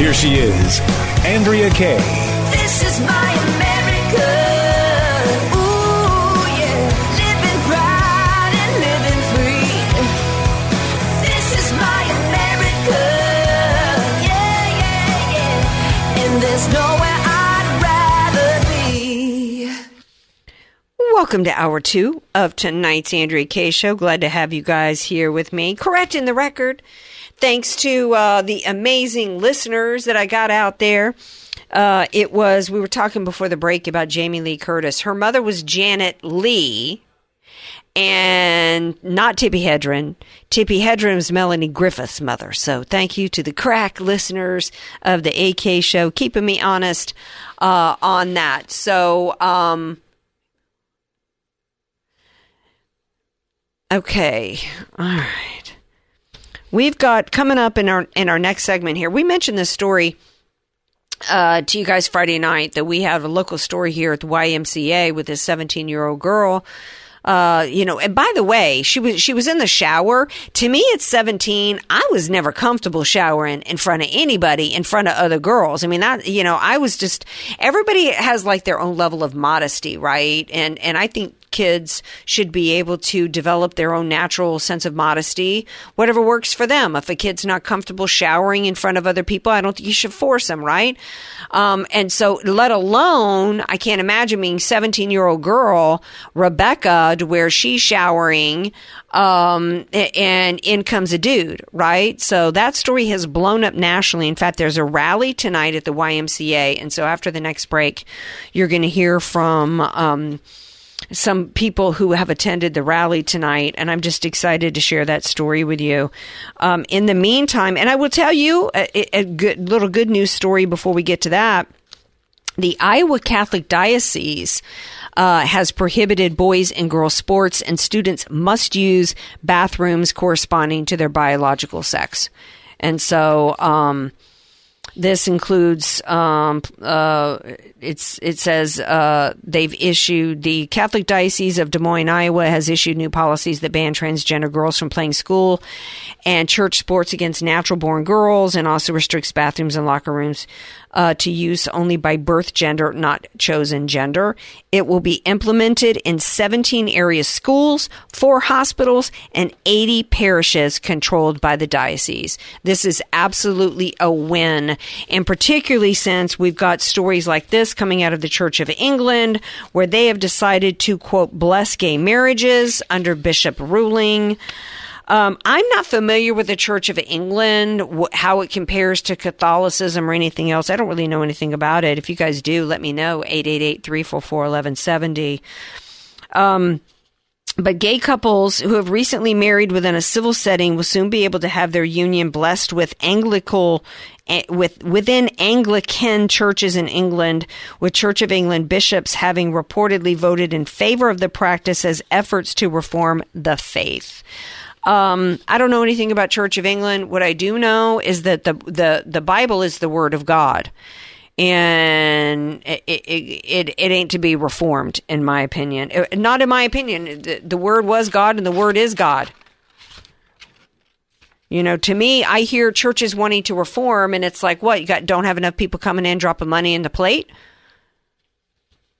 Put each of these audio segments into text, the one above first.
Here she is, Andrea Kaye. This is my America. Ooh, yeah. Living proud and living free. This is my America. Yeah, yeah, yeah. And there's nowhere I'd rather be. Welcome to hour two of tonight's Andrea Kaye show. Glad to have you guys here with me. Correcting the record. Thanks to uh, the amazing listeners that I got out there. Uh, it was, we were talking before the break about Jamie Lee Curtis. Her mother was Janet Leigh and not Tippi Hedren. Tippi Hedren's Melanie Griffith's mother. So thank you to the crack listeners of the AK show, keeping me honest uh, on that. So, um, Okay. All right. We've got coming up in our in our next segment here. We mentioned this story uh, to you guys Friday night that we have a local story here at the YMCA with this 17 year old girl. Uh, you know, and by the way, she was she was in the shower. To me, at 17, I was never comfortable showering in front of anybody, in front of other girls. I mean, that you know, I was just everybody has like their own level of modesty, right? And and I think kids should be able to develop their own natural sense of modesty, whatever works for them. If a kid's not comfortable showering in front of other people, I don't think you should force them, right? Um, and so, let alone, I can't imagine being 17 year old girl, Rebecca, to where she's showering, um, and in comes a dude, right? So that story has blown up nationally. In fact, there's a rally tonight at the YMCA. And so after the next break, you're going to hear from, um, some people who have attended the rally tonight, and I'm just excited to share that story with you. Um, in the meantime, and I will tell you a, a good little good news story before we get to that. The Iowa Catholic Diocese uh, has prohibited boys and girls sports, and students must use bathrooms corresponding to their biological sex. And so, um, this includes um, uh, it's it says uh, they've issued the Catholic Diocese of Des Moines, Iowa, has issued new policies that ban transgender girls from playing school and church sports against natural born girls, and also restricts bathrooms and locker rooms uh, to use only by birth gender, not chosen gender. It will be implemented in 17 area schools, four hospitals, and 80 parishes controlled by the diocese. This is absolutely a win, and particularly since we've got stories like this coming out of the Church of England, where they have decided to quote bless gay marriages under bishop ruling. Um, I'm not familiar with the Church of England, wh- how it compares to Catholicism or anything else. I don't really know anything about it. If you guys do, let me know. 888 344 1170. Um, but gay couples who have recently married within a civil setting will soon be able to have their union blessed with Anglical with within Anglican churches in England, with Church of England bishops having reportedly voted in favor of the practice as efforts to reform the faith. Um, I don't know anything about Church of England. What I do know is that the the the Bible is the Word of God, and it it, it, it ain't to be reformed, in my opinion. Uh, Not in my opinion. The, the Word was God, and the Word is God. You know, to me, I hear churches wanting to reform, and it's like, what? You got don't have enough people coming in dropping money in the plate.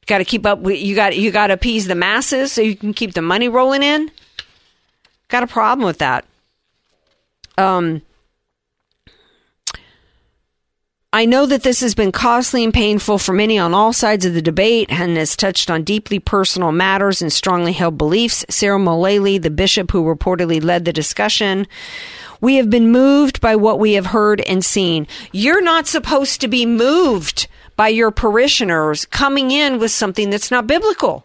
Got to keep up. You got you got to appease the masses so you can keep the money rolling in. Got a problem with that. Um, I know that this has been costly and painful for many on all sides of the debate and has touched on deeply personal matters and strongly held beliefs. Sarah Mullally, the bishop who reportedly led the discussion, we have been moved by what we have heard and seen. You're not supposed to be moved by your parishioners coming in with something that's not biblical.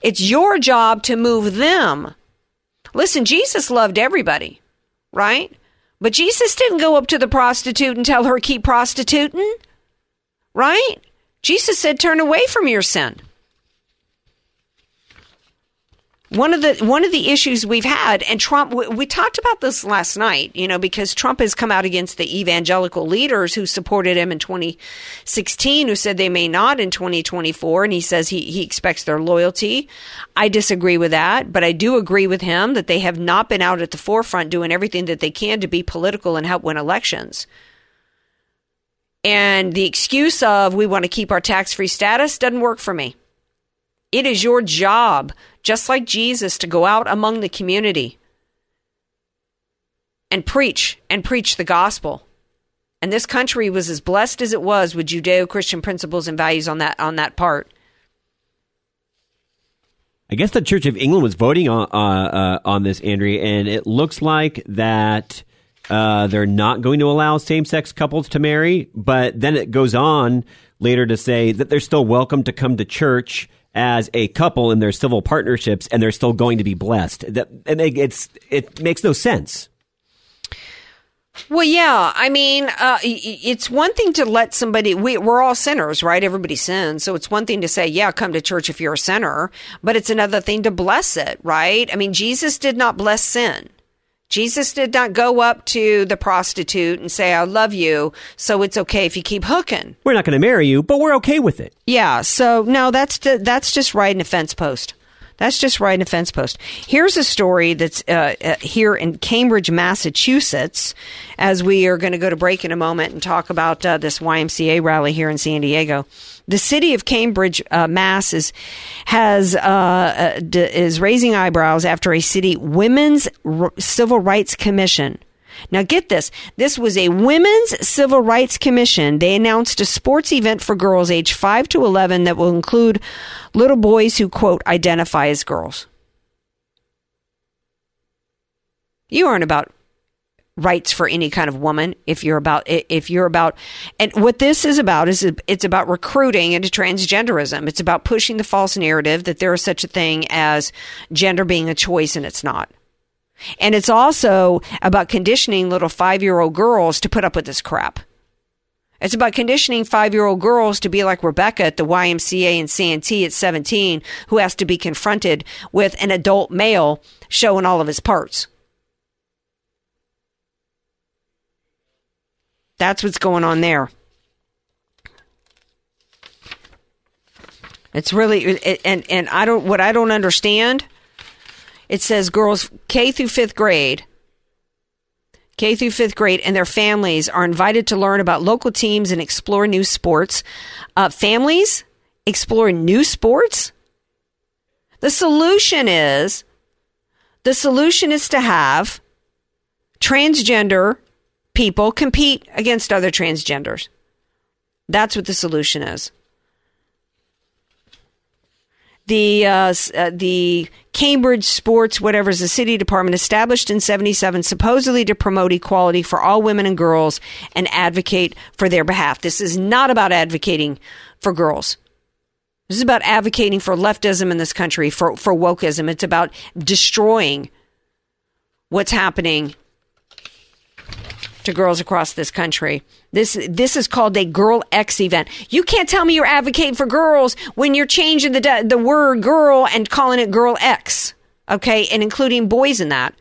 It's your job to move them. Listen, Jesus loved everybody, right? But Jesus didn't go up to the prostitute and tell her keep prostituting, right? Jesus said turn away from your sin. One of the one of the issues we've had, and Trump, we, we talked about this last night, you know, because Trump has come out against the evangelical leaders who supported him in 2016, who said they may not in 2024, and he says he he expects their loyalty. I disagree with that, but I do agree with him that they have not been out at the forefront doing everything that they can to be political and help win elections. And the excuse of we want to keep our tax free status doesn't work for me. It is your job, just like Jesus, to go out among the community and preach and preach the gospel. And this country was as blessed as it was with Judeo-Christian principles and values on that on that part. I guess the Church of England was voting on uh, uh, on this, Andrea, and it looks like that uh, they're not going to allow same-sex couples to marry. But then it goes on later to say that they're still welcome to come to church as a couple in their civil partnerships, and they're still going to be blessed. That and it, it's it makes no sense. Well, yeah. I mean, uh, it's one thing to let somebody, we, we're all sinners, right? Everybody sins. So it's one thing to say, yeah, come to church if you're a sinner, but it's another thing to bless it, right? I mean, Jesus did not bless sin. Jesus did not go up to the prostitute and say, I love you, so it's okay if you keep hooking. We're not going to marry you, but we're okay with it. Yeah, so no, that's that's just riding a fence post. That's just riding a fence post. Here's a story that's uh, uh, here in Cambridge, Massachusetts, as we are going to go to break in a moment and talk about uh, this YMCA rally here in San Diego. The city of Cambridge, uh, Mass, is has uh, uh, d- is raising eyebrows after a city women's R- civil rights commission now, get this. This was a Women's Civil Rights Commission. They announced a sports event for girls aged 5 to 11 that will include little boys who, quote, identify as girls. You aren't about rights for any kind of woman if you're about if you're about and what this is about is it's about recruiting into transgenderism it's about pushing the false narrative that there is such a thing as gender being a choice and it's not and it's also about conditioning little five year old girls to put up with this crap. It's about conditioning five year old girls to be like Rebecca at the YMCA and Santee at 17, who has to be confronted with an adult male showing all of his parts. That's what's going on there. It's really, and, and I don't, what I don't understand it says girls K through fifth grade, K through fifth grade, and their families are invited to learn about local teams and explore new sports. Uh, families explore new sports. The solution is the solution is to have transgender people compete against other transgenders. That's what the solution is the uh, uh, the Cambridge Sports whatever is the city department established in 77 supposedly to promote equality for all women and girls and advocate for their behalf. This is not about advocating for girls. This is about advocating for leftism in this country, for, for wokeism. It's about destroying what's happening to girls across this country. This this is called a Girl X event. You can't tell me you're advocating for girls when you're changing the the word girl and calling it Girl X. Okay, and including boys in that.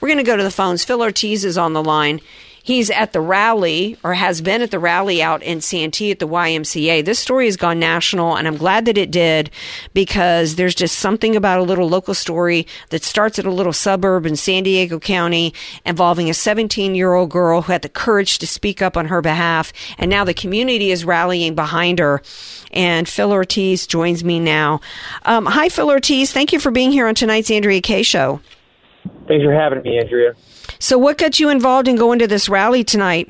We're going to go to the phones. Phil Ortiz is on the line. He's at the rally or has been at the rally out in Santee at the YMCA. This story has gone national, and I'm glad that it did because there's just something about a little local story that starts at a little suburb in San Diego County involving a 17 year old girl who had the courage to speak up on her behalf, and now the community is rallying behind her. And Phil Ortiz joins me now. Um, hi, Phil Ortiz. Thank you for being here on tonight's Andrea Kaye Show. Thanks for having me, Andrea. So, what got you involved in going to this rally tonight?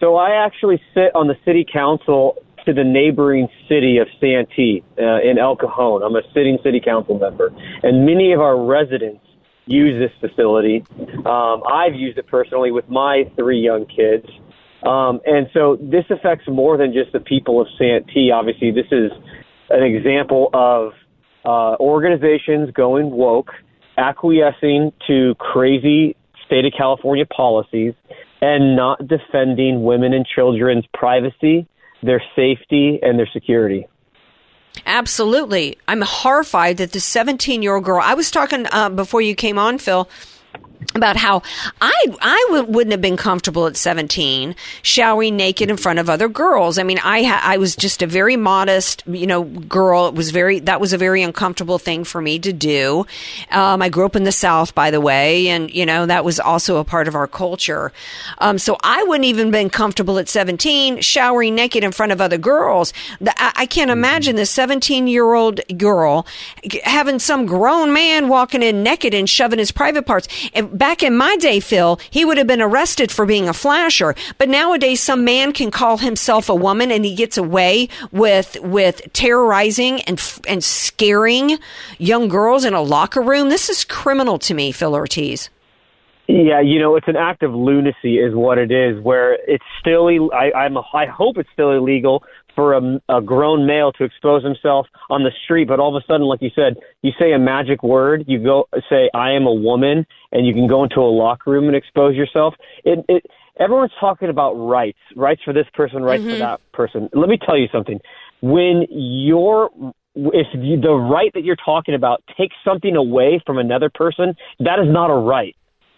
So, I actually sit on the city council to the neighboring city of Santee uh, in El Cajon. I'm a sitting city council member, and many of our residents use this facility. Um, I've used it personally with my three young kids. Um, and so this affects more than just the people of Santee. Obviously, this is an example of uh, organizations going woke, acquiescing to crazy state of California policies and not defending women and children's privacy, their safety, and their security. Absolutely. I'm horrified that the 17 year old girl, I was talking uh, before you came on, Phil about how I I w- wouldn't have been comfortable at 17 showering naked in front of other girls. I mean, I ha- I was just a very modest, you know, girl. It was very that was a very uncomfortable thing for me to do. Um, I grew up in the South, by the way, and you know that was also a part of our culture. Um, so I wouldn't even been comfortable at 17 showering naked in front of other girls. The, I, I can't imagine this 17 year old girl having some grown man walking in naked and shoving his private parts. And back in my day, Phil, he would have been arrested for being a flasher. But nowadays, some man can call himself a woman, and he gets away with with terrorizing and and scaring young girls in a locker room. This is criminal to me, Phil Ortiz. Yeah, you know, it's an act of lunacy, is what it is. Where it's still, I, I'm, I hope it's still illegal for a, a grown male to expose himself on the street, but all of a sudden, like you said, you say a magic word, you go say, "I am a woman," and you can go into a locker room and expose yourself. It, it, everyone's talking about rights, rights for this person, rights for mm-hmm. that person. Let me tell you something. When you're if you, the right that you're talking about takes something away from another person, that is not a right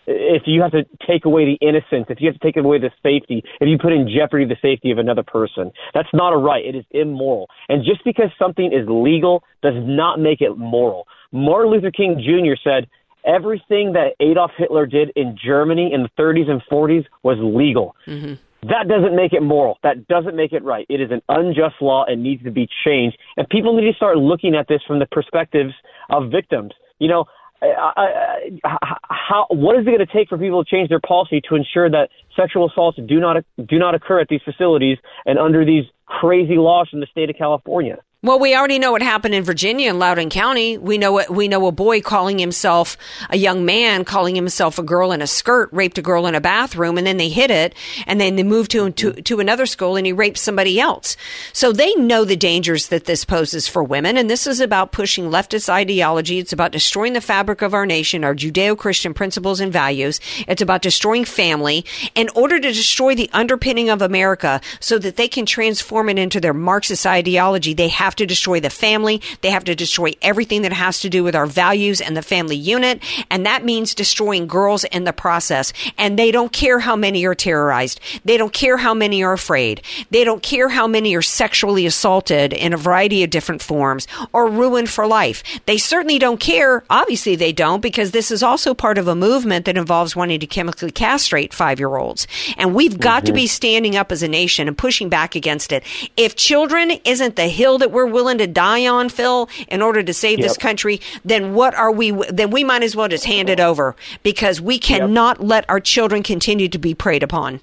if you have to take away the innocence, if you have to take away the safety, if you put in jeopardy the safety of another person, that's not a right. It is immoral. And just because something is legal does not make it moral. Martin Luther King Jr. said everything that Adolf Hitler did in Germany in the 30s and 40s was legal. Mm-hmm. That doesn't make it moral. That doesn't make it right. It is an unjust law and needs to be changed. And people need to start looking at this from the perspectives of victims. You know, How what is it going to take for people to change their policy to ensure that sexual assaults do not do not occur at these facilities and under these crazy laws in the state of California? Well, we already know what happened in Virginia in Loudoun County. We know what we know a boy calling himself a young man, calling himself a girl in a skirt, raped a girl in a bathroom, and then they hid it, and then they moved to to, to another school, and he raped somebody else. So they know the dangers that this poses for women, and this is about pushing leftist ideology. It's about destroying the fabric of our nation, our Judeo-Christian principles and values. It's about destroying family in order to destroy the underpinning of America, so that they can transform it into their Marxist ideology. They have to destroy the family. They have to destroy everything that has to do with our values and the family unit. And that means destroying girls in the process. And they don't care how many are terrorized. They don't care how many are afraid. They don't care how many are sexually assaulted in a variety of different forms or ruined for life. They certainly don't care. Obviously, they don't because this is also part of a movement that involves wanting to chemically castrate five year olds. And we've got to mm-hmm. be standing up as a nation and pushing back against it. If children isn't the hill that we're willing to die on, Phil, in order to save this country, then what are we? Then we might as well just hand it over because we cannot let our children continue to be preyed upon.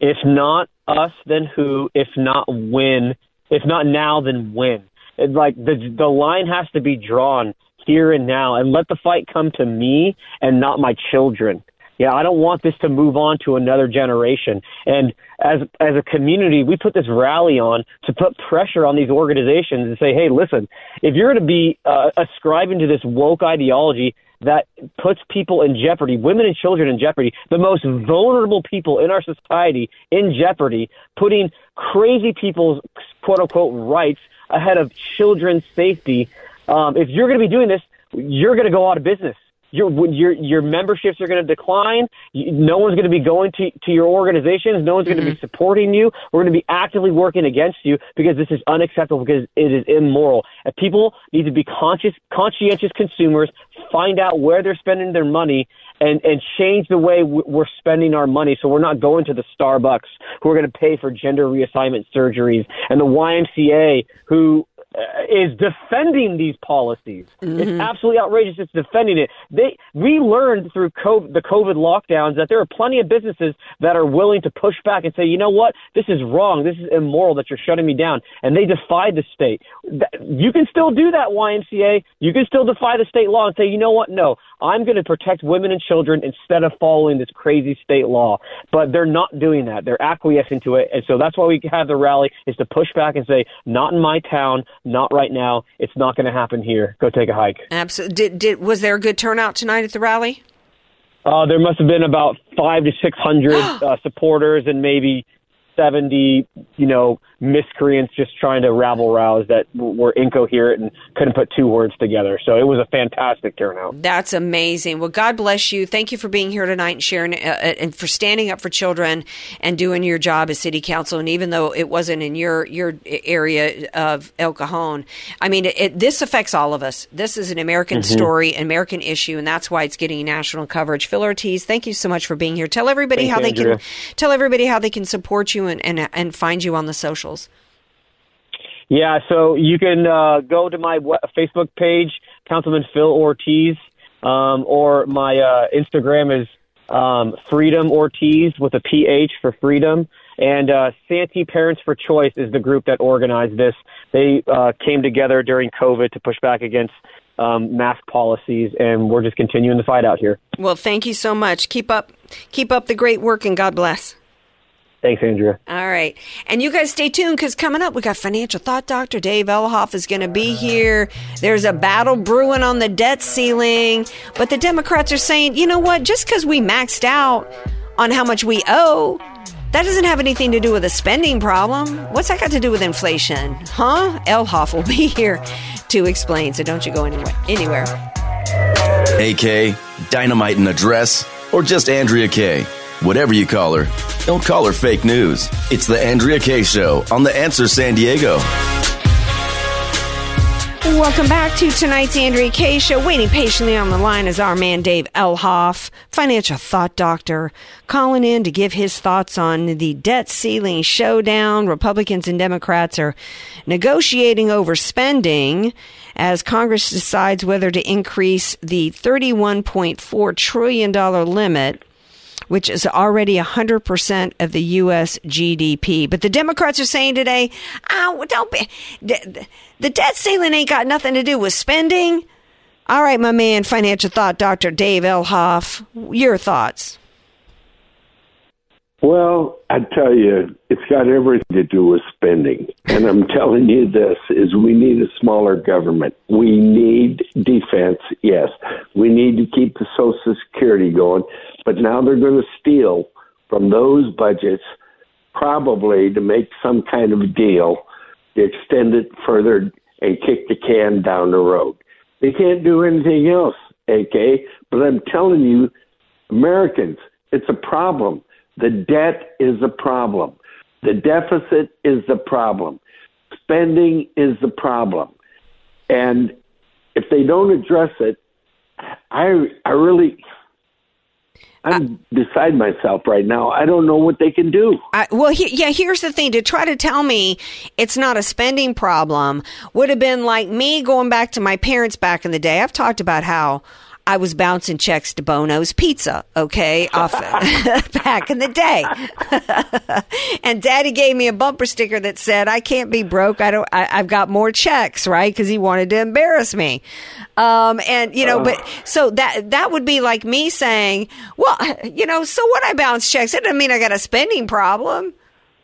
If not us, then who? If not when? If not now, then when? It's like the the line has to be drawn here and now, and let the fight come to me and not my children. Yeah, I don't want this to move on to another generation. And as as a community, we put this rally on to put pressure on these organizations and say, hey, listen, if you're going to be uh, ascribing to this woke ideology that puts people in jeopardy, women and children in jeopardy, the most vulnerable people in our society in jeopardy, putting crazy people's quote unquote rights ahead of children's safety. Um, if you're going to be doing this, you're going to go out of business. Your your your memberships are going to decline. You- No one's going to be going to to your organizations. No one's going to be mm-hmm. supporting you. We're going to be actively working against you because this is unacceptable because it is immoral. And people need to be conscious, conscientious consumers. Find out where they're spending their money and and change the way we're spending our money. So we're not going to the Starbucks who are going to pay for gender reassignment surgeries and the YMCA who Uh, is defending these policies. It's mm-hmm. absolutely outrageous. It's defending it. They we learned through COVID, the COVID lockdowns that there are plenty of businesses that are willing to push back and say, you know what, this is wrong. This is immoral that you're shutting me down, and they defied the state. You can still do that, YMCA. You can still defy the state law and say, you know what, no, I'm going to protect women and children instead of following this crazy state law. But they're not doing that. They're acquiescing to it, and so that's why we have the rally is to push back and say, not in my town, not right now. It's not going to happen here. Go take a hike. Absolutely. Did, did was there a good turnout tonight at the rally? Uh, there must have been about five to six hundred uh, supporters and maybe seventy, you know, miscreants just trying to rabble rouse that were incoherent and couldn't put two words together. So it was a fantastic turnout. That's amazing. Well, God bless you. Thank you for being here tonight and sharing uh, uh, and for standing up for children and doing your job as city council. And even though it wasn't in your your area of El Cajon, I mean, it, it, this affects all of us. This is an American Mm-hmm. story, an American issue, and that's why it's getting national coverage. Phil Ortiz, thank you so much for being here. Tell everybody how they Andrea. can tell everybody how they can support you and, and and find you on the socials. Yeah, so you can uh, go to my Facebook page, Councilman Phil Ortiz, um, or my uh, Instagram is um, Freedom Ortiz with a PH for freedom. And uh, Santee Parents for Choice is the group that organized this. They uh, came together during COVID to push back against um, mask policies, and we're just continuing the fight out here. Well, thank you so much. Keep up keep up the great work, and God bless. Thanks, Andrea. All right. And you guys stay tuned because coming up, we got financial thought doctor Dave Elhoff is going to be here. There's a battle brewing on the debt ceiling. But the Democrats are saying, you know what? Just because we maxed out on how much we owe, that doesn't have anything to do with a spending problem. What's that got to do with inflation? Huh? Elhoff will be here to explain. So don't you go anywhere. Anywhere. AK, Dynamite in a Dress, or just Andrea Kaye. Whatever you call her, don't call her fake news. It's the Andrea Kaye Show on The Answer San Diego. Welcome back to tonight's Andrea Kaye show. Waiting patiently on the line is our man Dave Elhoff, financial thought doctor, calling in to give his thoughts on the debt ceiling showdown. Republicans and Democrats are negotiating over spending as Congress decides whether to increase the $31.4 trillion limit which is already 100% of the U.S. GDP. But the Democrats are saying today, oh, don't be, the, debt ceiling ain't got nothing to do with spending. All right, my man, financial thought doctor Dave Elhoff, your thoughts. Well, I tell you, it's got everything to do with spending. And I'm telling you this is we need a smaller government. We need defense, yes. We need to keep the social security going, but now they're going to steal from those budgets probably to make some kind of deal to extend it further and kick the can down the road. They can't do anything else, AK, but I'm telling you, Americans, it's a problem. The debt is a problem. The deficit is the problem. Spending is the problem. And if they don't address it, I I really I'm uh, beside myself right now. I don't know what they can do. I, well, he, yeah, here's the thing. To try to tell me it's not a spending problem would have been like me going back to my parents back in the day. I've talked about how I was bouncing checks to Bono's Pizza, okay, off back in the day. and Daddy gave me a bumper sticker that said, "I can't be broke. I don't. I, I've got more checks, right?" Because he wanted to embarrass me. Um, and you know, but so that that would be like me saying, "Well, you know, so what? I bounce checks. It doesn't mean I got a spending problem."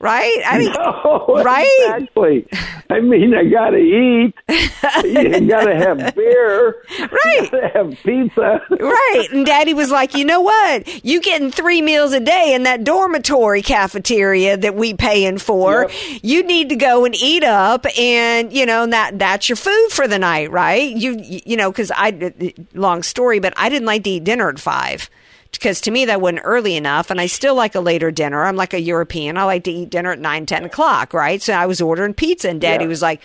Right? I mean, No, right? Exactly. I mean, I gotta eat. you gotta have beer. Right. Have pizza. Right. And daddy was like, you know what? You getting three meals a day in that dormitory cafeteria that we paying for. You need to go and eat up and, you know, that, that's your food for the night, right? You, you know, cause I, long story, but I didn't like to eat dinner at five. Because to me that wasn't early enough, and I still like a later dinner. I'm like a European. I like to eat dinner at nine, ten o'clock, right? So I was ordering pizza, and Daddy Yeah. was like,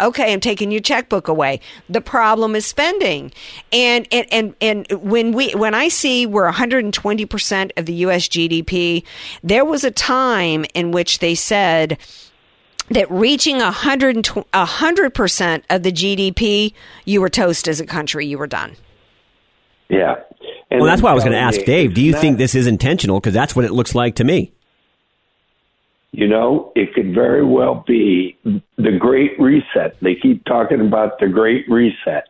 okay i'm taking your checkbook away the problem is spending and and and, and when we when i see we're 120% of the us gdp there was a time in which they said that reaching 100 100% of the gdp you were toast as a country you were done Yeah. And Well, that's why I was going to ask Dave. Do you think this is intentional? Because that's what it looks like to me. You know, it could very well be the Great Reset. They keep talking about the Great Reset.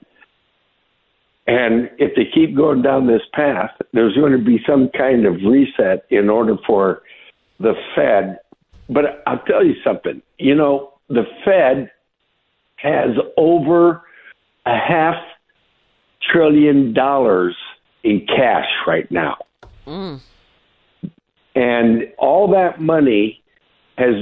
And if they keep going down this path, there's going to be some kind of reset in order for the Fed. But I'll tell you something. You know, the Fed has over a half trillion dollars in cash right now. And all that money has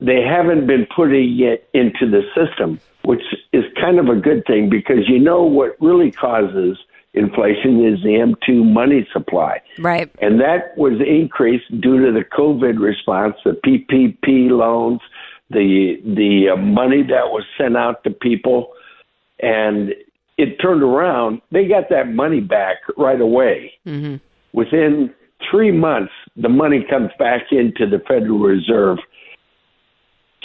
they haven't been putting it into the system, which is kind of a good thing because you know what really causes inflation is the M2 money supply. Right. And that was increased due to the COVID response, the PPP loans, the the uh, money that was sent out to people, and it turned around. They got that money back right away. Mm-hmm. Within three months, the money comes back into the Federal Reserve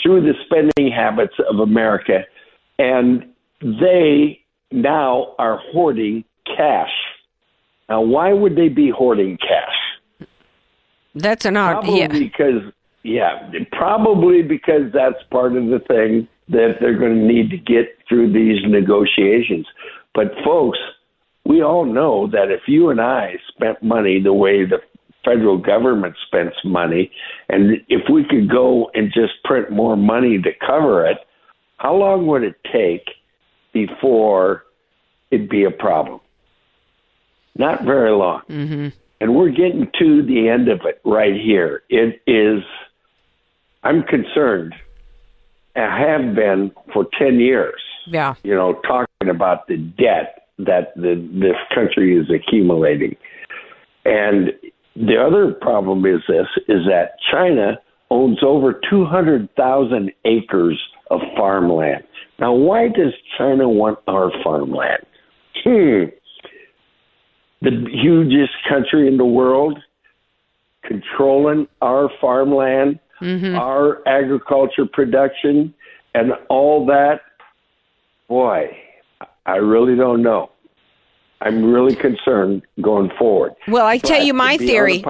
through the spending habits of America, and they now are hoarding cash. Now, why would they be hoarding cash? That's an odd. Probably Yeah. because, yeah, probably because that's part of the thing that they're going to need to get through these negotiations. But, folks, we all know that if you and I spent money the way the federal government spends money, and if we could go and just print more money to cover it, how long would it take before it'd be a problem? Not very long. Mm-hmm. And we're getting to the end of it right here. It is, I'm concerned, have been for 10 years, Yeah. you know, talking about the debt that the, this country is accumulating. And the other problem is this, is that China owns over 200,000 acres of farmland. Now, why does China want our farmland? Hmm the hugest country in the world controlling our farmland, our agriculture production, and all that. Boy, I really don't know. I'm really concerned going forward. Well, I tell you my be on the theory.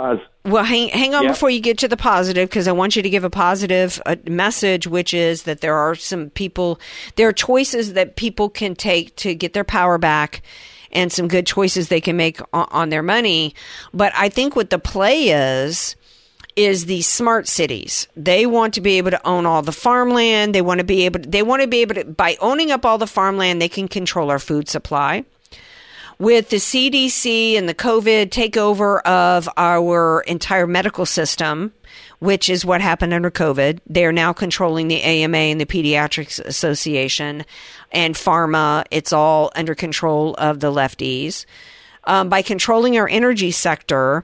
Well, hang, hang on Yeah. before you get to the positive because I want you to give a positive uh, message, which is that there are some people, there are choices that people can take to get their power back and some good choices they can make on, on their money. But I think what the play is, is the smart cities. They want to be able to own all the farmland. They want to be able to, they want to be able to, by owning up all the farmland, they can control our food supply with the CDC and the COVID takeover of our entire medical system, which is what happened under COVID, they are now controlling the AMA and the Pediatrics Association and pharma. It's all under control of the lefties. Um, by controlling our energy sector,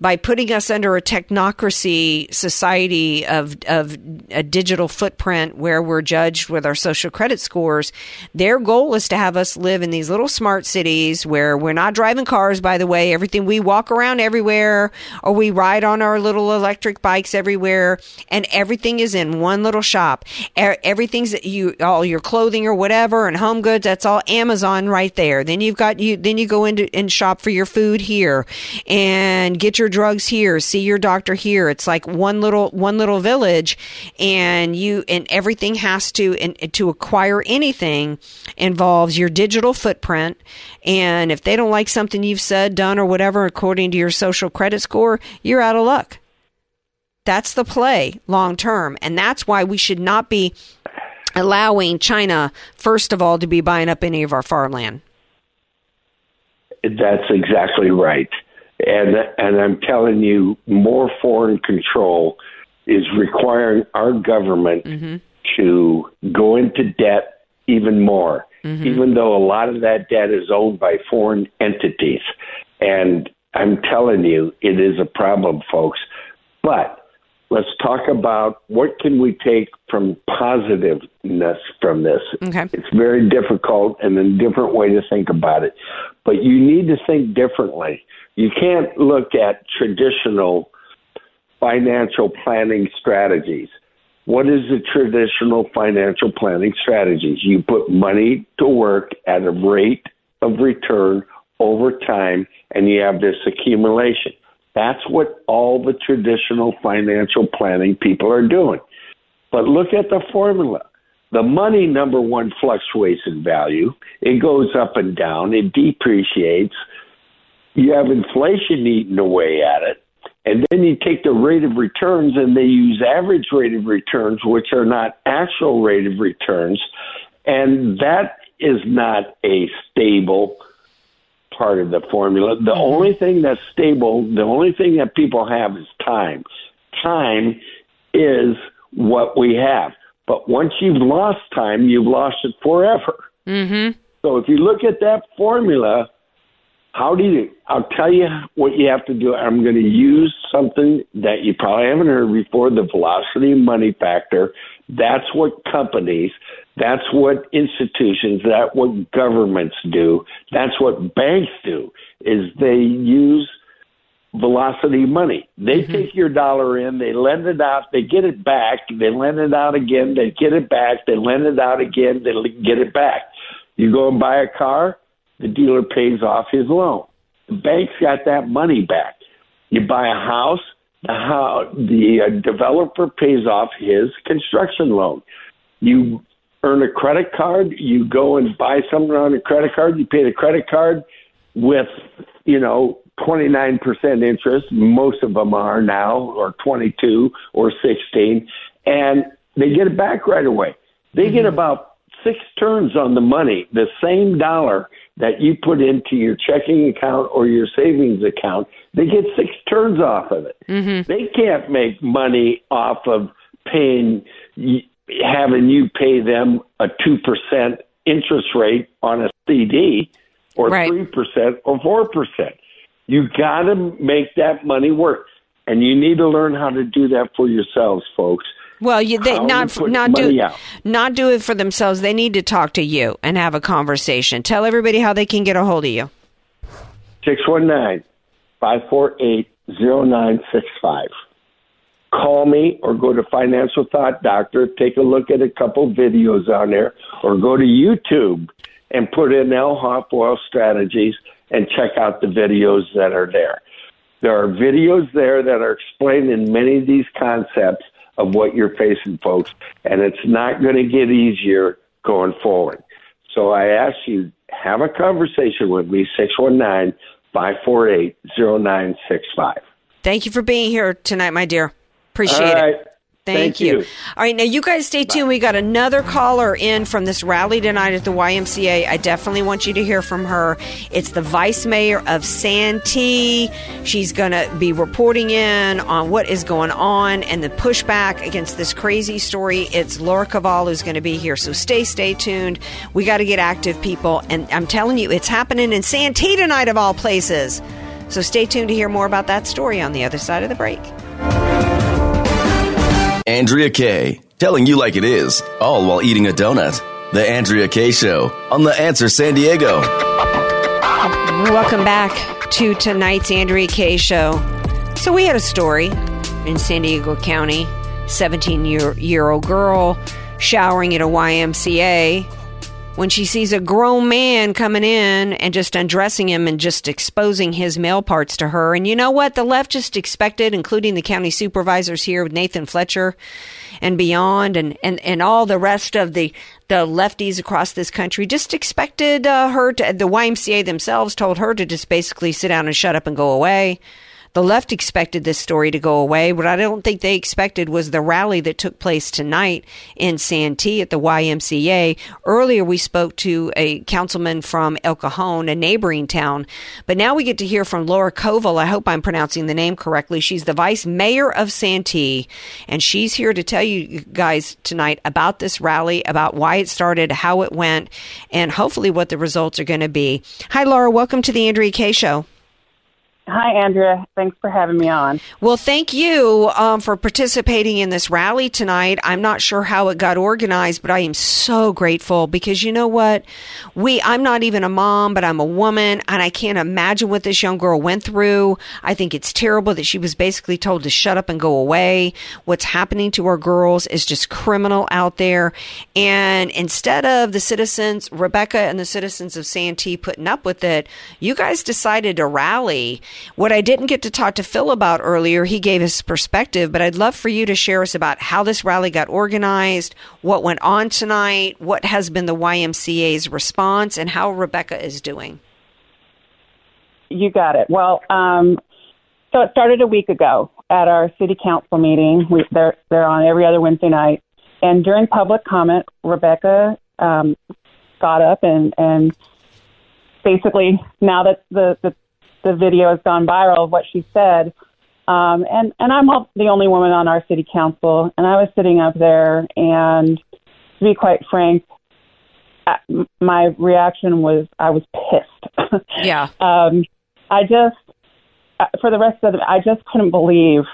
by putting us under a technocracy society of of a digital footprint where we're judged with our social credit scores, their goal is to have us live in these little smart cities where we're not driving cars. By the way, everything we walk around everywhere, or we ride on our little electric bikes everywhere, and everything is in one little shop. Everything's you all your clothing or whatever and home goods. That's all Amazon right there. Then you've got you. Then you go into and shop for your food here, and get your drugs here. See your doctor here. It's like one little one little village, and you and everything has to and to acquire anything involves your digital footprint. And if they don't like something you've said, done, or whatever, according to your social credit score, you're out of luck. That's the play long term. And that's why we should not be allowing China, first of all, to be buying up any of our farmland. That's exactly right. And and I'm telling you, more foreign control is requiring our government mhm to go into debt even more, even though a lot of that debt is owned by foreign entities. And I'm telling you, it is a problem, folks. But let's talk about what can we take from positiveness from this. Okay. It's very difficult and a different way to think about it. But you need to think differently. You can't look at traditional financial planning strategies. What is the traditional financial planning strategies? You put money to work at a rate of return over time and you have this accumulation. That's what all the traditional financial planning people are doing. But look at the formula. The money, number one, fluctuates in value. It goes up and down. It depreciates. You have inflation eating away at it. And then you take the rate of returns and they use average rate of returns, which are not actual rate of returns. And that is not a stable part of the formula. The only thing that's stable, the only thing that people have is time. Time is what we have. But once you've lost time, you've lost it forever. Mm-hmm. So if you look at that formula, how do you? I'll tell you what you have to do. I'm going to use something that you probably haven't heard before: the velocity money factor. That's what companies, that's what institutions, that's what governments do. That's what banks do. Is they use velocity money. They mm-hmm. take your dollar in, they lend it out, they get it back, they lend it out again, they get it back, they lend it out again, they get it back. You go and buy a car, the dealer pays off his loan. The bank's got that money back. You buy a house, the how the uh, developer pays off his construction loan. You earn a credit card, you go and buy something on a credit card, you pay the credit card with, you know, 29% interest, most of them are now, or 22 or 16, and they get it back right away. They get about six turns on the money, the same dollar that you put into your checking account or your savings account, they get six turns off of it. Mm-hmm. They can't make money off of paying, y- having you pay them a 2% interest rate on a CD or Right. 3% or 4%. You got to make that money work. And you need to learn how to do that for yourselves, folks. Well, you, they not not do out. not do it for themselves. They need to talk to you and have a conversation. Tell everybody how they can get a hold of you. 619 548 0965. Call me or go to Financial Thought Doctor, take a look at a couple videos on there, or go to YouTube and put in L. Hop Oil Strategies and check out the videos that are there. There are videos there that are explaining many of these concepts of what you're facing, folks, and it's not going to get easier going forward. So I ask you, have a conversation with me, 619 548 0965. Thank you for being here tonight, my dear. Appreciate it. Thank, Thank you. you. All right, now you guys stay tuned. We got another caller in from this rally tonight at the YMCA. I definitely want you to hear from her. It's the vice mayor of Santee. She's going to be reporting in on what is going on and the pushback against this crazy story. It's Laura Koval who's going to be here. So stay, stay tuned. We got to get active, people. And I'm telling you, it's happening in Santee tonight, of all places. So stay tuned to hear more about that story on the other side of the break. Andrea Kaye, telling you like it is, all while eating a donut. The Andrea Kaye Show on The Answer San Diego. Welcome back to tonight's Andrea Kaye show. So we had a story in San Diego County, 17 year, year old girl showering at a YMCA when she sees a grown man coming in and just undressing him and just exposing his male parts to her. And you know what? The left just expected, including the county supervisors here with Nathan Fletcher and beyond and, and, and all the rest of the, the lefties across this country just expected uh, her to, the YMCA themselves told her to just basically sit down and shut up and go away. The left expected this story to go away. What I don't think they expected was the rally that took place tonight in Santee at the YMCA. Earlier, we spoke to a councilman from El Cajon, a neighboring town. But now we get to hear from Laura Koval. I hope I'm pronouncing the name correctly. She's the vice mayor of Santee, and she's here to tell you guys tonight about this rally, about why it started, how it went, and hopefully what the results are going to be. Hi, Laura. Welcome to the Andrea Kaye Show. Hi, Andrea. Thanks for having me on. Well, thank you um, for participating in this rally tonight. I'm not sure how it got organized, but I am so grateful because you know what? We I'm not even a mom, but I'm a woman, and I can't imagine what this young girl went through. I think it's terrible that she was basically told to shut up and go away. What's happening to our girls is just criminal out there. And instead of the citizens, Rebecca and the citizens of Santee putting up with it, you guys decided to rally. What I didn't get to talk to Phil about earlier, he gave his perspective, but I'd love for you to share us about how this rally got organized, what went on tonight, what has been the YMCA's response, and how Rebecca is doing. You got it. Well, um, so it started a week ago at our city council meeting. We, they're they're on every other Wednesday night, and during public comment, Rebecca um, got up and and basically now that the, the the video has gone viral of what she said. Um, and and I'm the only woman on our city council, and I was sitting up there, and to be quite frank, uh, my reaction was I was pissed. Yeah. um, I just, uh, for the rest of it, I just couldn't believe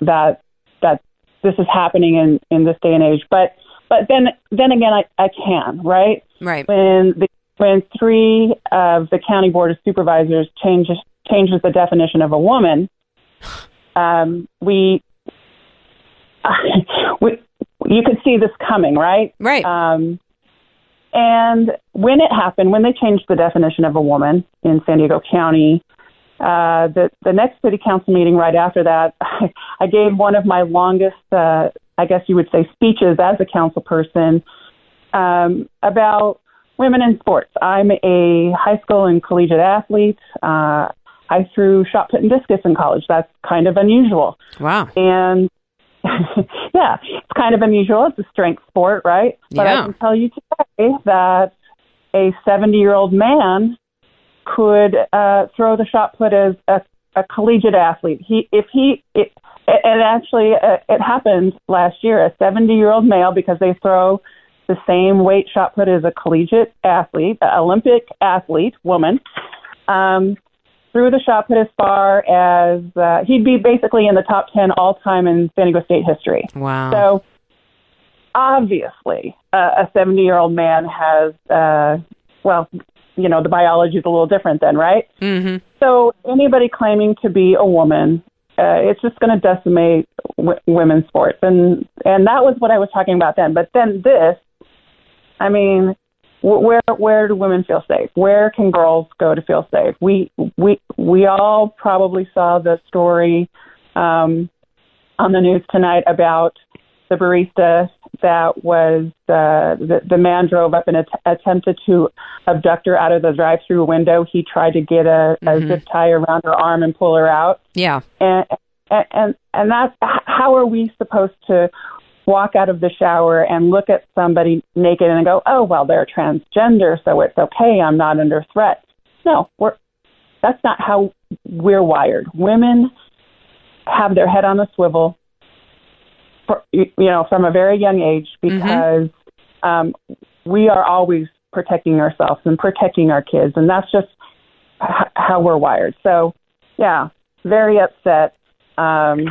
that that this is happening in in this day and age. But but then then again, I I can right Right. when the when three of the county board of supervisors changes changes the definition of a woman, um, we, we you could see this coming, right? Right. Um, and when it happened, when they changed the definition of a woman in San Diego County, uh, the the next city council meeting right after that, I gave one of my longest, uh, I guess you would say, speeches as a council person um, about women in sports. I'm a high school and collegiate athlete. Uh, I threw shot put and discus in college. That's kind of unusual. Wow. And yeah, it's kind of unusual. It's a strength sport, right? But Yeah. I can tell you today that a 70 year old man could uh, throw the shot put as a, a collegiate athlete. He, if he, it, and actually, uh, it happened last year. A 70 year old male, because they throw the same weight shot put as a collegiate athlete, a Olympic athlete, woman, um, threw the shot put as far as uh, he'd be basically in the top 10 all time in San Diego State history. Wow. So obviously, uh, a 70 year old man has, uh, well, you know, the biology is a little different then, right? Mm-hmm. So anybody claiming to be a woman, uh, it's just going to decimate w- women's sports, and and that was what I was talking about then. But then this, I mean, wh- where where do women feel safe? Where can girls go to feel safe? We we we all probably saw the story um, on the news tonight about the barista that was uh, the the man drove up and att- attempted to abduct her out of the drive-through window. He tried to get a, a Mhm. zip tie around her arm and pull her out Yeah. and and and that's how are we supposed to walk out of the shower and look at somebody naked and go, oh well, they're transgender, so it's okay. I'm not under threat. No, we're that's not how we're wired. Women have their head on a swivel, for, you know, from a very young age because um, we are always protecting ourselves and protecting our kids, and that's just h- how we're wired. So, yeah, very upset. Um,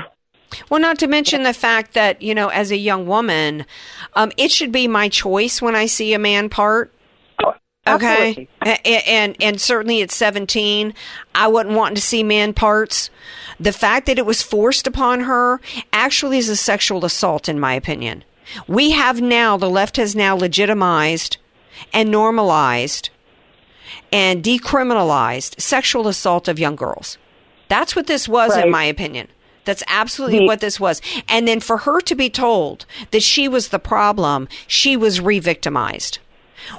Well, not to mention the fact that, you know, as a young woman, um, it should be my choice when I see a man part. Okay. A- a- And and certainly at 17, I wasn't wanting to see man parts. The fact that it was forced upon her actually is a sexual assault in my opinion. We have now the left has now legitimized and normalized and decriminalized sexual assault of young girls. That's what this was, in my opinion. That's absolutely what this was. And then for her to be told that she was the problem, she was re-victimized.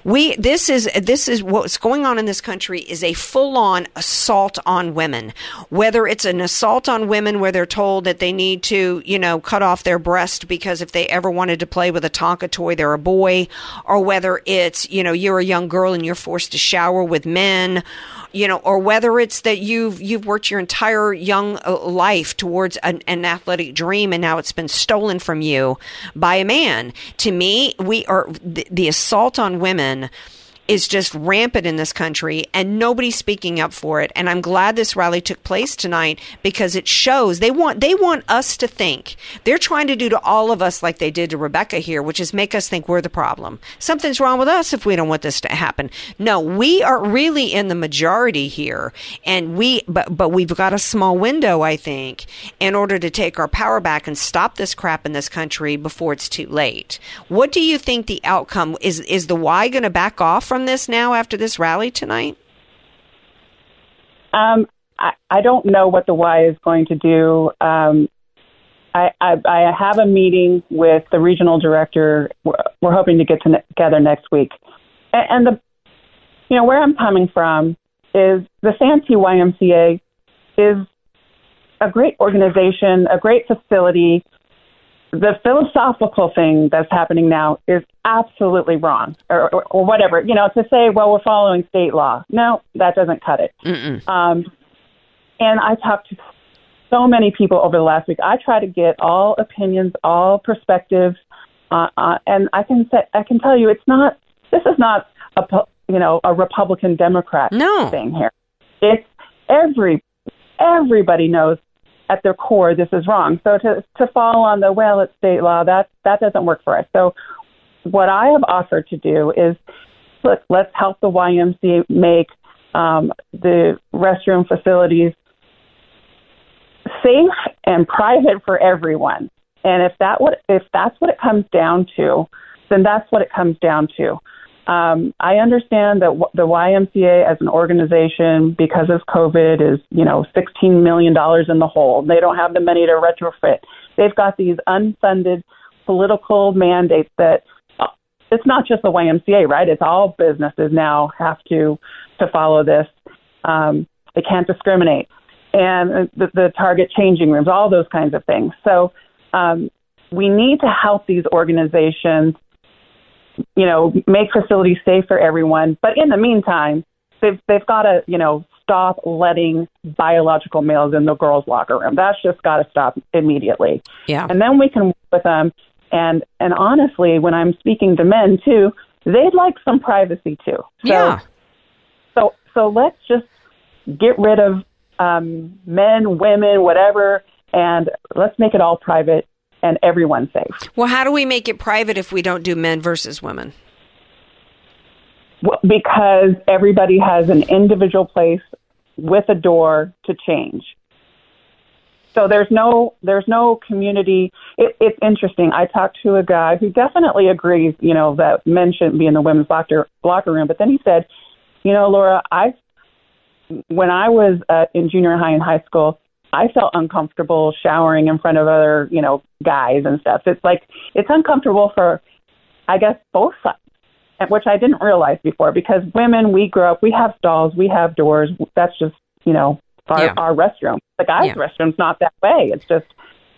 We this is this is what's going on in this country is a full-on assault on women. Whether it's an assault on women where they're told that they need to, you know, cut off their breast because if they ever wanted to play with a Tonka toy, they're a boy, or whether it's, you know, you're a young girl and you're forced to shower with men, you know, or whether it's that you've you've worked your entire young uh, life towards an, an athletic dream and now it's been stolen from you by a man. To me, we are the, the assault on women is just rampant in this country and nobody's speaking up for it. And i'm glad this rally took place tonight because it shows they want they want us to think. They're trying to do to all of us like they did to rebecca here which is make us think we're the problem. Something's wrong with us if we don't want this to happen. No we are really in the majority here and we but but we've got a small window i think in order to take our power back and stop this crap in this country before it's too late. What do you think the outcome is is the y going to back off from this now after this rally tonight Um, I, I don't know what the Y is going to do. Um, I, I, I have a meeting with the regional director. We're, hoping to get to together next week. And, and the, you know, where I'm coming from is the Santee YMCA is a great organization, a great facility. The philosophical thing that's happening now is absolutely wrong, or, or, or whatever. You know, to say, well, we're following state law. No, that doesn't cut it. Um, and I talked to so many people over the last week. I try to get all opinions, all perspectives, uh, uh, and I can say, I can tell you, it's not. This is not a you know a Republican Democrat No. thing here. It's every everybody knows at their core this is wrong. So to to fall on the well, it's state law. That that doesn't work for us. So what I have offered to do is look, let's help the YMCA make um, the restroom facilities safe and private for everyone. And if that what if that's what it comes down to, then that's what it comes down to. Um, I understand that w- the YMCA as an organization, because of COVID, is you know sixteen million dollars in the hole. They don't have the money to retrofit. They've got these unfunded political mandates that uh, it's not just the YMCA, right? It's all businesses now have to to follow this. Um, they can't discriminate, and the, the target changing rooms, all those kinds of things. So um, we need to help these organizations, you know, make facilities safe for everyone. But in the meantime, they've they've got to you know stop letting biological males in the girls' locker room. That's just got to stop immediately. Yeah. And then we can work with them. And and honestly, when I'm speaking to men too, they'd like some privacy too. So, Yeah. So so let's just get rid of um, men, women, whatever, and let's make it all private and everyone safe. Well, how do we make it private if we don't do men versus women? Well, because everybody has an individual place with a door to change. So there's no there's no community. It, it's interesting. I talked to a guy who definitely agrees, you know, that men shouldn't be in the women's locker locker room. But then he said, you know, Laura, I when I was uh, in junior high and high school, I felt uncomfortable showering in front of other, you know, guys and stuff. It's like it's uncomfortable for, I guess, both sides, which I didn't realize before. Because women, we grow up, we have stalls, we have doors. That's just, you know, our Yeah. our restroom. The guys' Yeah. restroom's not that way. It's just,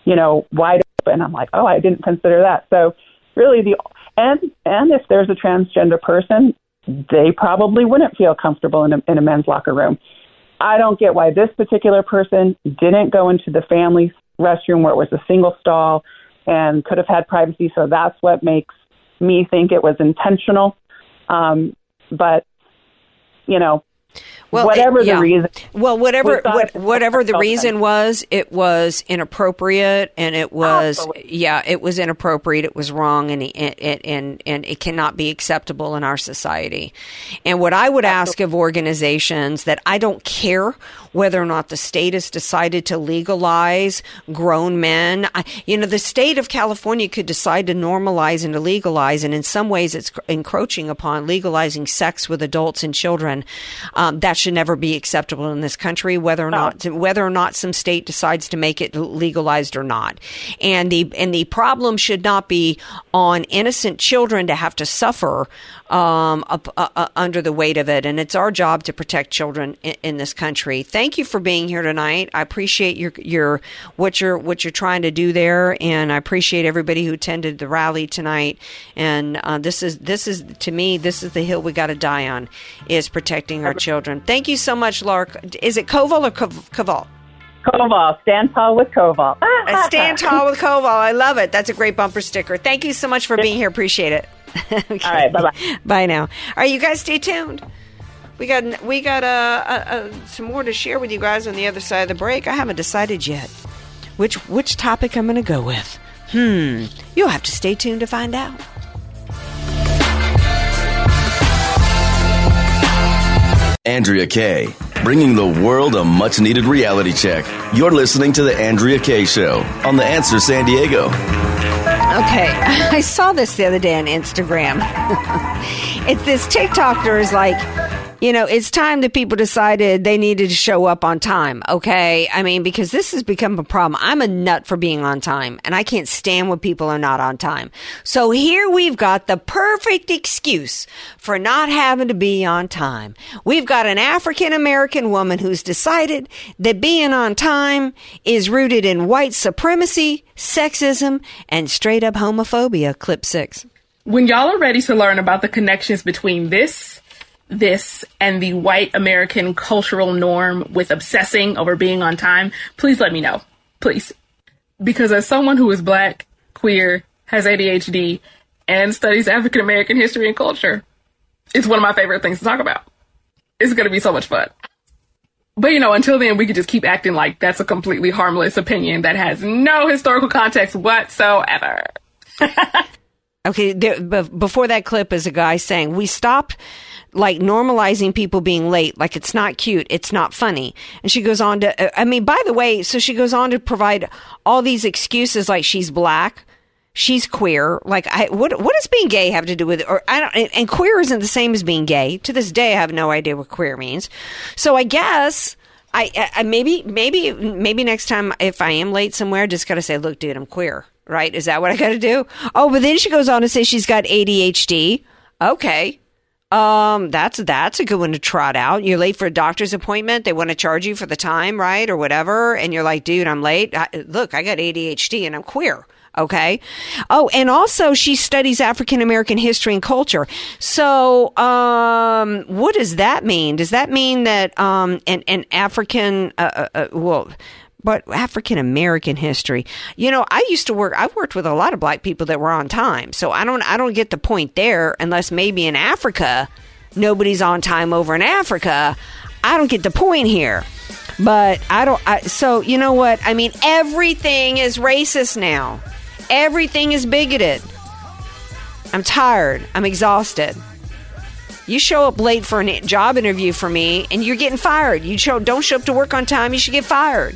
you know, wide open. I'm like, oh, I didn't consider that. So really, the and and if there's a transgender person, they probably wouldn't feel comfortable in a, in a men's locker room. I don't get why this particular person didn't go into the family restroom where it was a single stall and could have had privacy. So that's what makes me think it was intentional. Um, but you know, Well, whatever it- yeah. the reason, Well, whatever what, whatever the reason was, it was inappropriate, and it was Absolutely. yeah, it was inappropriate. It was wrong, and and and and it cannot be acceptable in our society. And what I would ask of organizations that I don't care whether or not the state has decided to legalize grown men. I, you know, the state of California could decide to normalize and to legalize, and in some ways, it's encroaching upon legalizing sex with adults and children. Um, Um, that should never be acceptable in this country, whether or not whether or not some state decides to make it legalized or not. And the and the problem should not be on innocent children to have to suffer um, up, uh, uh, under the weight of it. And it's our job to protect children in, in this country. Thank you for being here tonight. I appreciate your your what you're what you're trying to do there, and I appreciate everybody who attended the rally tonight. And uh, this is this is to me this is the hill we got to die on is protecting our children. Thank you so much, Lark. Is it Koval or Kov- Koval? Koval, stand tall with Koval. Stand tall with Koval. I love it. That's a great bumper sticker. Thank you so much for being here. Appreciate it. Okay. All right, bye-bye. Bye now. All right, you guys stay tuned. We got we got uh, uh, uh, some more to share with you guys on the other side of the break. I haven't decided yet which which topic I'm going to go with. Hmm. You'll have to stay tuned to find out. Andrea Kaye, bringing the world a much needed reality check. You're listening to The Andrea Kaye Show on The Answer San Diego. Okay, I saw this the other day on Instagram. it's this TikToker is like, you know, it's time that people decided they needed to show up on time. Okay. I mean, because this has become a problem. I'm a nut for being on time and I can't stand when people are not on time. So here we've got the perfect excuse for not having to be on time. We've got an African American woman who's decided that being on time is rooted in white supremacy, sexism, and straight up homophobia. Clip six. When y'all are ready to learn about the connections between this, this, and the white American cultural norm with obsessing over being on time, please let me know. Please. Because as someone who is black, queer, has ADHD, and studies African American history and culture, it's one of my favorite things to talk about. It's going to be so much fun. But you know, until then, we could just keep acting like that's a completely harmless opinion that has no historical context whatsoever. Okay, there, before that clip is a guy saying we stopped like normalizing people being late, like it's not cute, it's not funny. And she goes on to, uh, I mean, by the way, so she goes on to provide all these excuses, like she's black, she's queer. Like, I what what does being gay have to do with it? Or I don't, and, and queer isn't the same as being gay. To this day, I have no idea what queer means. So I guess. I, I maybe maybe maybe next time if I am late somewhere, I just gotta say, look, dude, I'm queer, right? Is that what I gotta do? Oh, but then she goes on to say she's got ADHD. Okay, um, that's that's a good one to trot out. You're late for a doctor's appointment. They want to charge you for the time, right, or whatever, and you're like, dude, I'm late. I, look, I got ADHD and I'm queer. Okay. Oh, and also she studies African American history and culture. So, um, what does that mean? Does that mean that um, an, an African, uh, uh, uh, well, but African American history. You know, I used to work. I've worked with a lot of black people that were on time, so I don't. I don't get the point there, unless maybe in Africa, nobody's on time over in Africa. I don't get the point here. But I don't. I, so you know what? I mean, everything is racist now. Everything is bigoted. I'm tired. I'm exhausted. You show up late for a job interview for me, and you're getting fired. You show don't show up to work on time, you should get fired.